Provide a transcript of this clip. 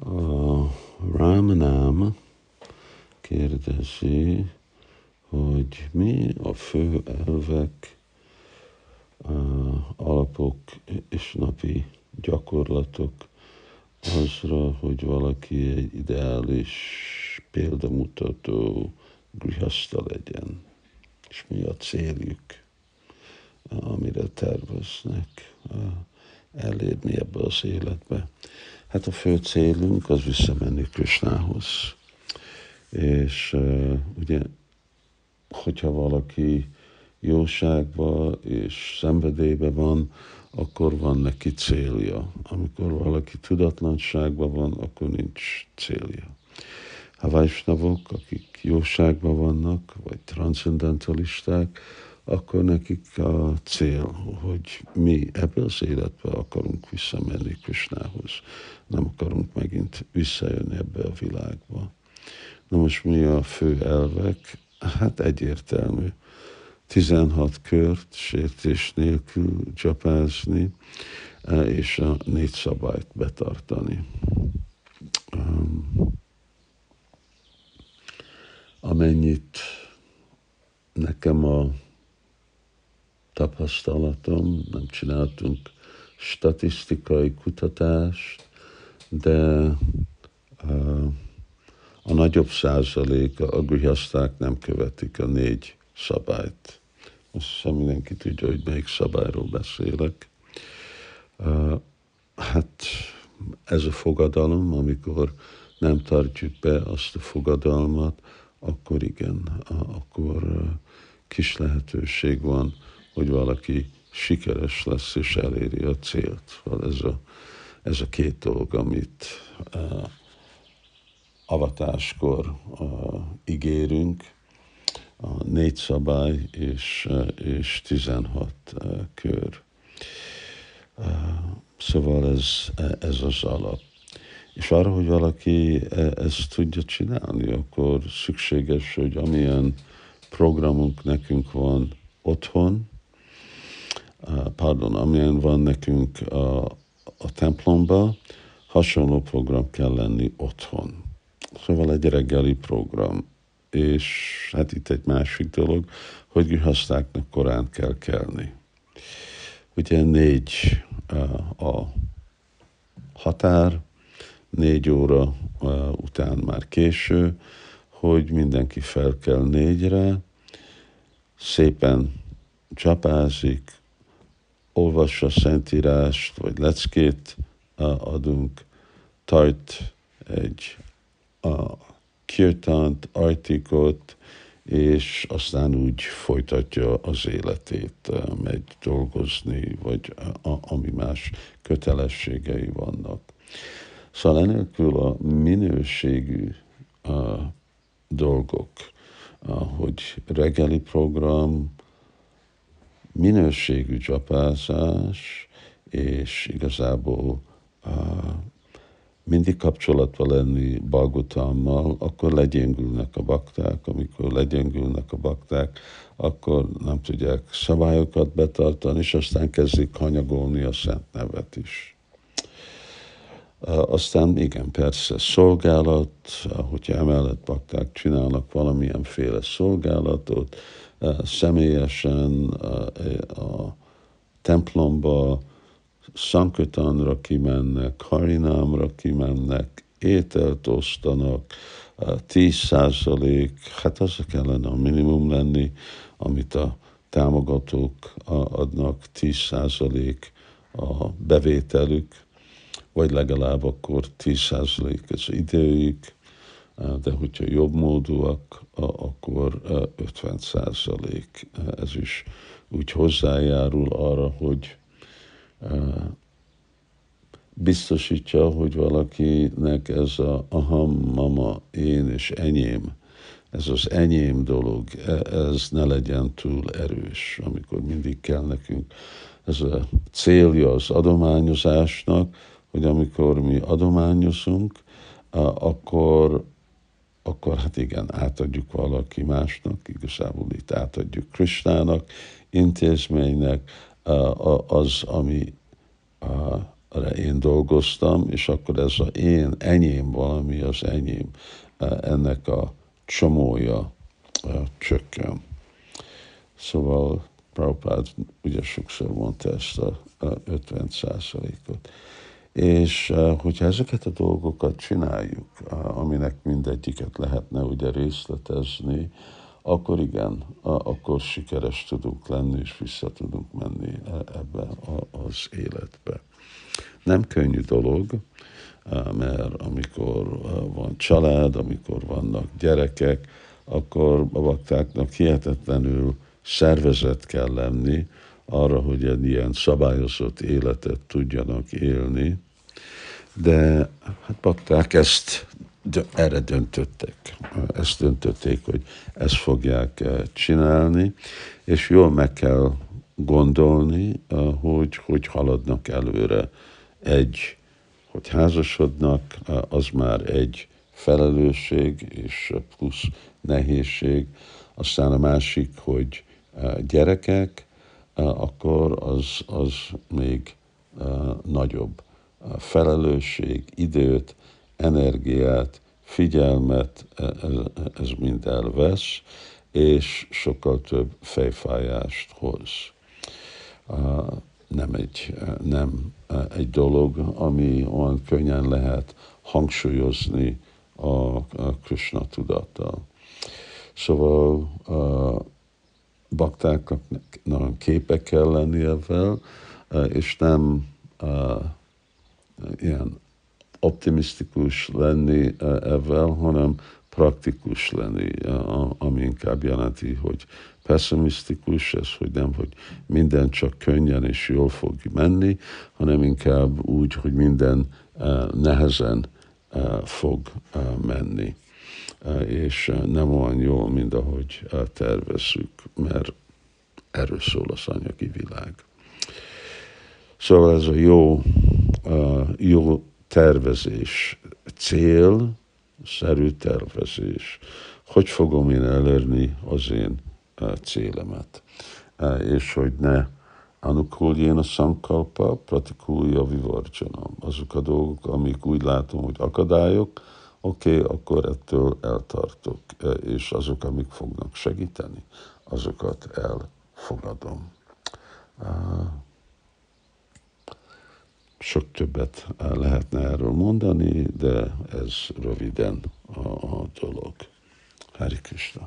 A Rámanám kérdezi, hogy mi a fő elvek, alapok és napi gyakorlatok azra, hogy valaki egy ideális példamutató grihaszta legyen, és mi a céljuk, amire terveznek elérni ebbe az életbe. Hát a fő célunk az visszamenni Krisnához. És uh, ugye, hogyha valaki jóságba és szenvedélybe van, akkor van neki célja. Amikor valaki tudatlanságban van, akkor nincs célja. A Vajsnavok, akik jóságban vannak, vagy transzendentalisták, akkor nekik a cél, hogy mi ebbe az életbe akarunk visszamenni Krisnához. Nem akarunk megint visszajönni ebbe a világba. Na most mi a fő elvek? Hát egyértelmű. 16 kört sértés nélkül csapázni, és a négy szabályt betartani. Amennyit nekem a tapasztalatom, nem csináltunk statisztikai kutatást, de a, nagyobb százalék a grihaszták nem követik a négy szabályt. Azt hiszem mindenki tudja, hogy melyik szabályról beszélek. Hát ez a fogadalom, amikor nem tartjuk be azt a fogadalmat, akkor igen, akkor kis lehetőség van hogy valaki sikeres lesz és eléri a célt. Ez a, ez a két dolog, amit uh, avatáskor uh, ígérünk, a négy szabály és, uh, és 16 uh, kör. Uh, szóval ez, ez az alap. És arra, hogy valaki ezt tudja csinálni, akkor szükséges, hogy amilyen programunk nekünk van otthon, pardon, amilyen van nekünk a, a templomba, hasonló program kell lenni otthon. Szóval egy reggeli program. És hát itt egy másik dolog, hogy grihasztáknak korán kell kelni. Ugye négy a határ, négy óra után már késő, hogy mindenki fel kell négyre, szépen csapázik, olvassa Szentírást, vagy leckét adunk, tart egy a kirtant, artikot, és aztán úgy folytatja az életét, megy dolgozni, vagy a, ami más kötelességei vannak. Szóval enélkül a minőségű a dolgok, hogy reggeli program, minőségű csapázás, és igazából uh, mindig kapcsolatban lenni Bagutammal, akkor legyengülnek a bakták, amikor legyengülnek a bakták, akkor nem tudják szabályokat betartani, és aztán kezdik hanyagolni a szent nevet is. Aztán igen, persze szolgálat, hogyha emellett bakták csinálnak valamilyenféle szolgálatot, személyesen a templomba, Sankötanra kimennek, Harinámra kimennek, ételt osztanak, 10 százalék, hát az kellene a minimum lenni, amit a támogatók adnak, 10 százalék a bevételük, vagy legalább akkor 10 százalék az időjük, de hogyha jobb módúak, akkor 50 százalék. Ez is úgy hozzájárul arra, hogy biztosítja, hogy valakinek ez a aham, mama, én és enyém, ez az enyém dolog, e, ez ne legyen túl erős, amikor mindig kell nekünk. Ez a célja az adományozásnak, hogy amikor mi adományozunk, akkor akkor hát igen, átadjuk valaki másnak, igazából itt átadjuk Kristának, intézménynek, az, ami én dolgoztam, és akkor ez a én, enyém valami, az enyém, ennek a csomója csökken. Szóval Prabhupád ugye sokszor mondta ezt a 50 százalékot. És hogyha ezeket a dolgokat csináljuk, aminek mindegyiket lehetne ugye részletezni, akkor igen, akkor sikeres tudunk lenni, és vissza tudunk menni e, ebbe az életbe. Nem könnyű dolog, mert amikor van család, amikor vannak gyerekek, akkor a baktáknak hihetetlenül szervezet kell lenni arra, hogy egy ilyen szabályozott életet tudjanak élni, de hát bakták ezt erre döntöttek. Ezt döntötték, hogy ezt fogják eh, csinálni, és jól meg kell gondolni, eh, hogy hogy haladnak előre. Egy, hogy házasodnak, eh, az már egy felelősség és plusz nehézség. Aztán a másik, hogy gyerekek, akkor az, az még nagyobb felelősség, időt, energiát, figyelmet ez, ez mind elvesz, és sokkal több fejfájást hoz. Nem egy, nem egy dolog, ami olyan könnyen lehet hangsúlyozni a, a Krishna tudattal. Szóval a baktáknak képek kell lenni ebben, és nem ilyen optimisztikus lenni ebben, hanem praktikus lenni, ami inkább jelenti, hogy pessimisztikus, ez, hogy nem, hogy minden csak könnyen és jól fog menni, hanem inkább úgy, hogy minden nehezen fog menni. És nem olyan jól, mint ahogy tervezzük, mert erről szól az anyagi világ. Szóval ez a jó, jó tervezés, cél, szerű tervezés. Hogy fogom én elérni az én célemet? És hogy ne anukuljén a sankalpa, pratikulja vivarcsanam. Azok a dolgok, amik úgy látom, hogy akadályok, oké, okay, akkor ettől eltartok, és azok, amik fognak segíteni, azokat elfogadom sok többet lehetne erről mondani, de ez röviden a, a dolog. Hari Krishna.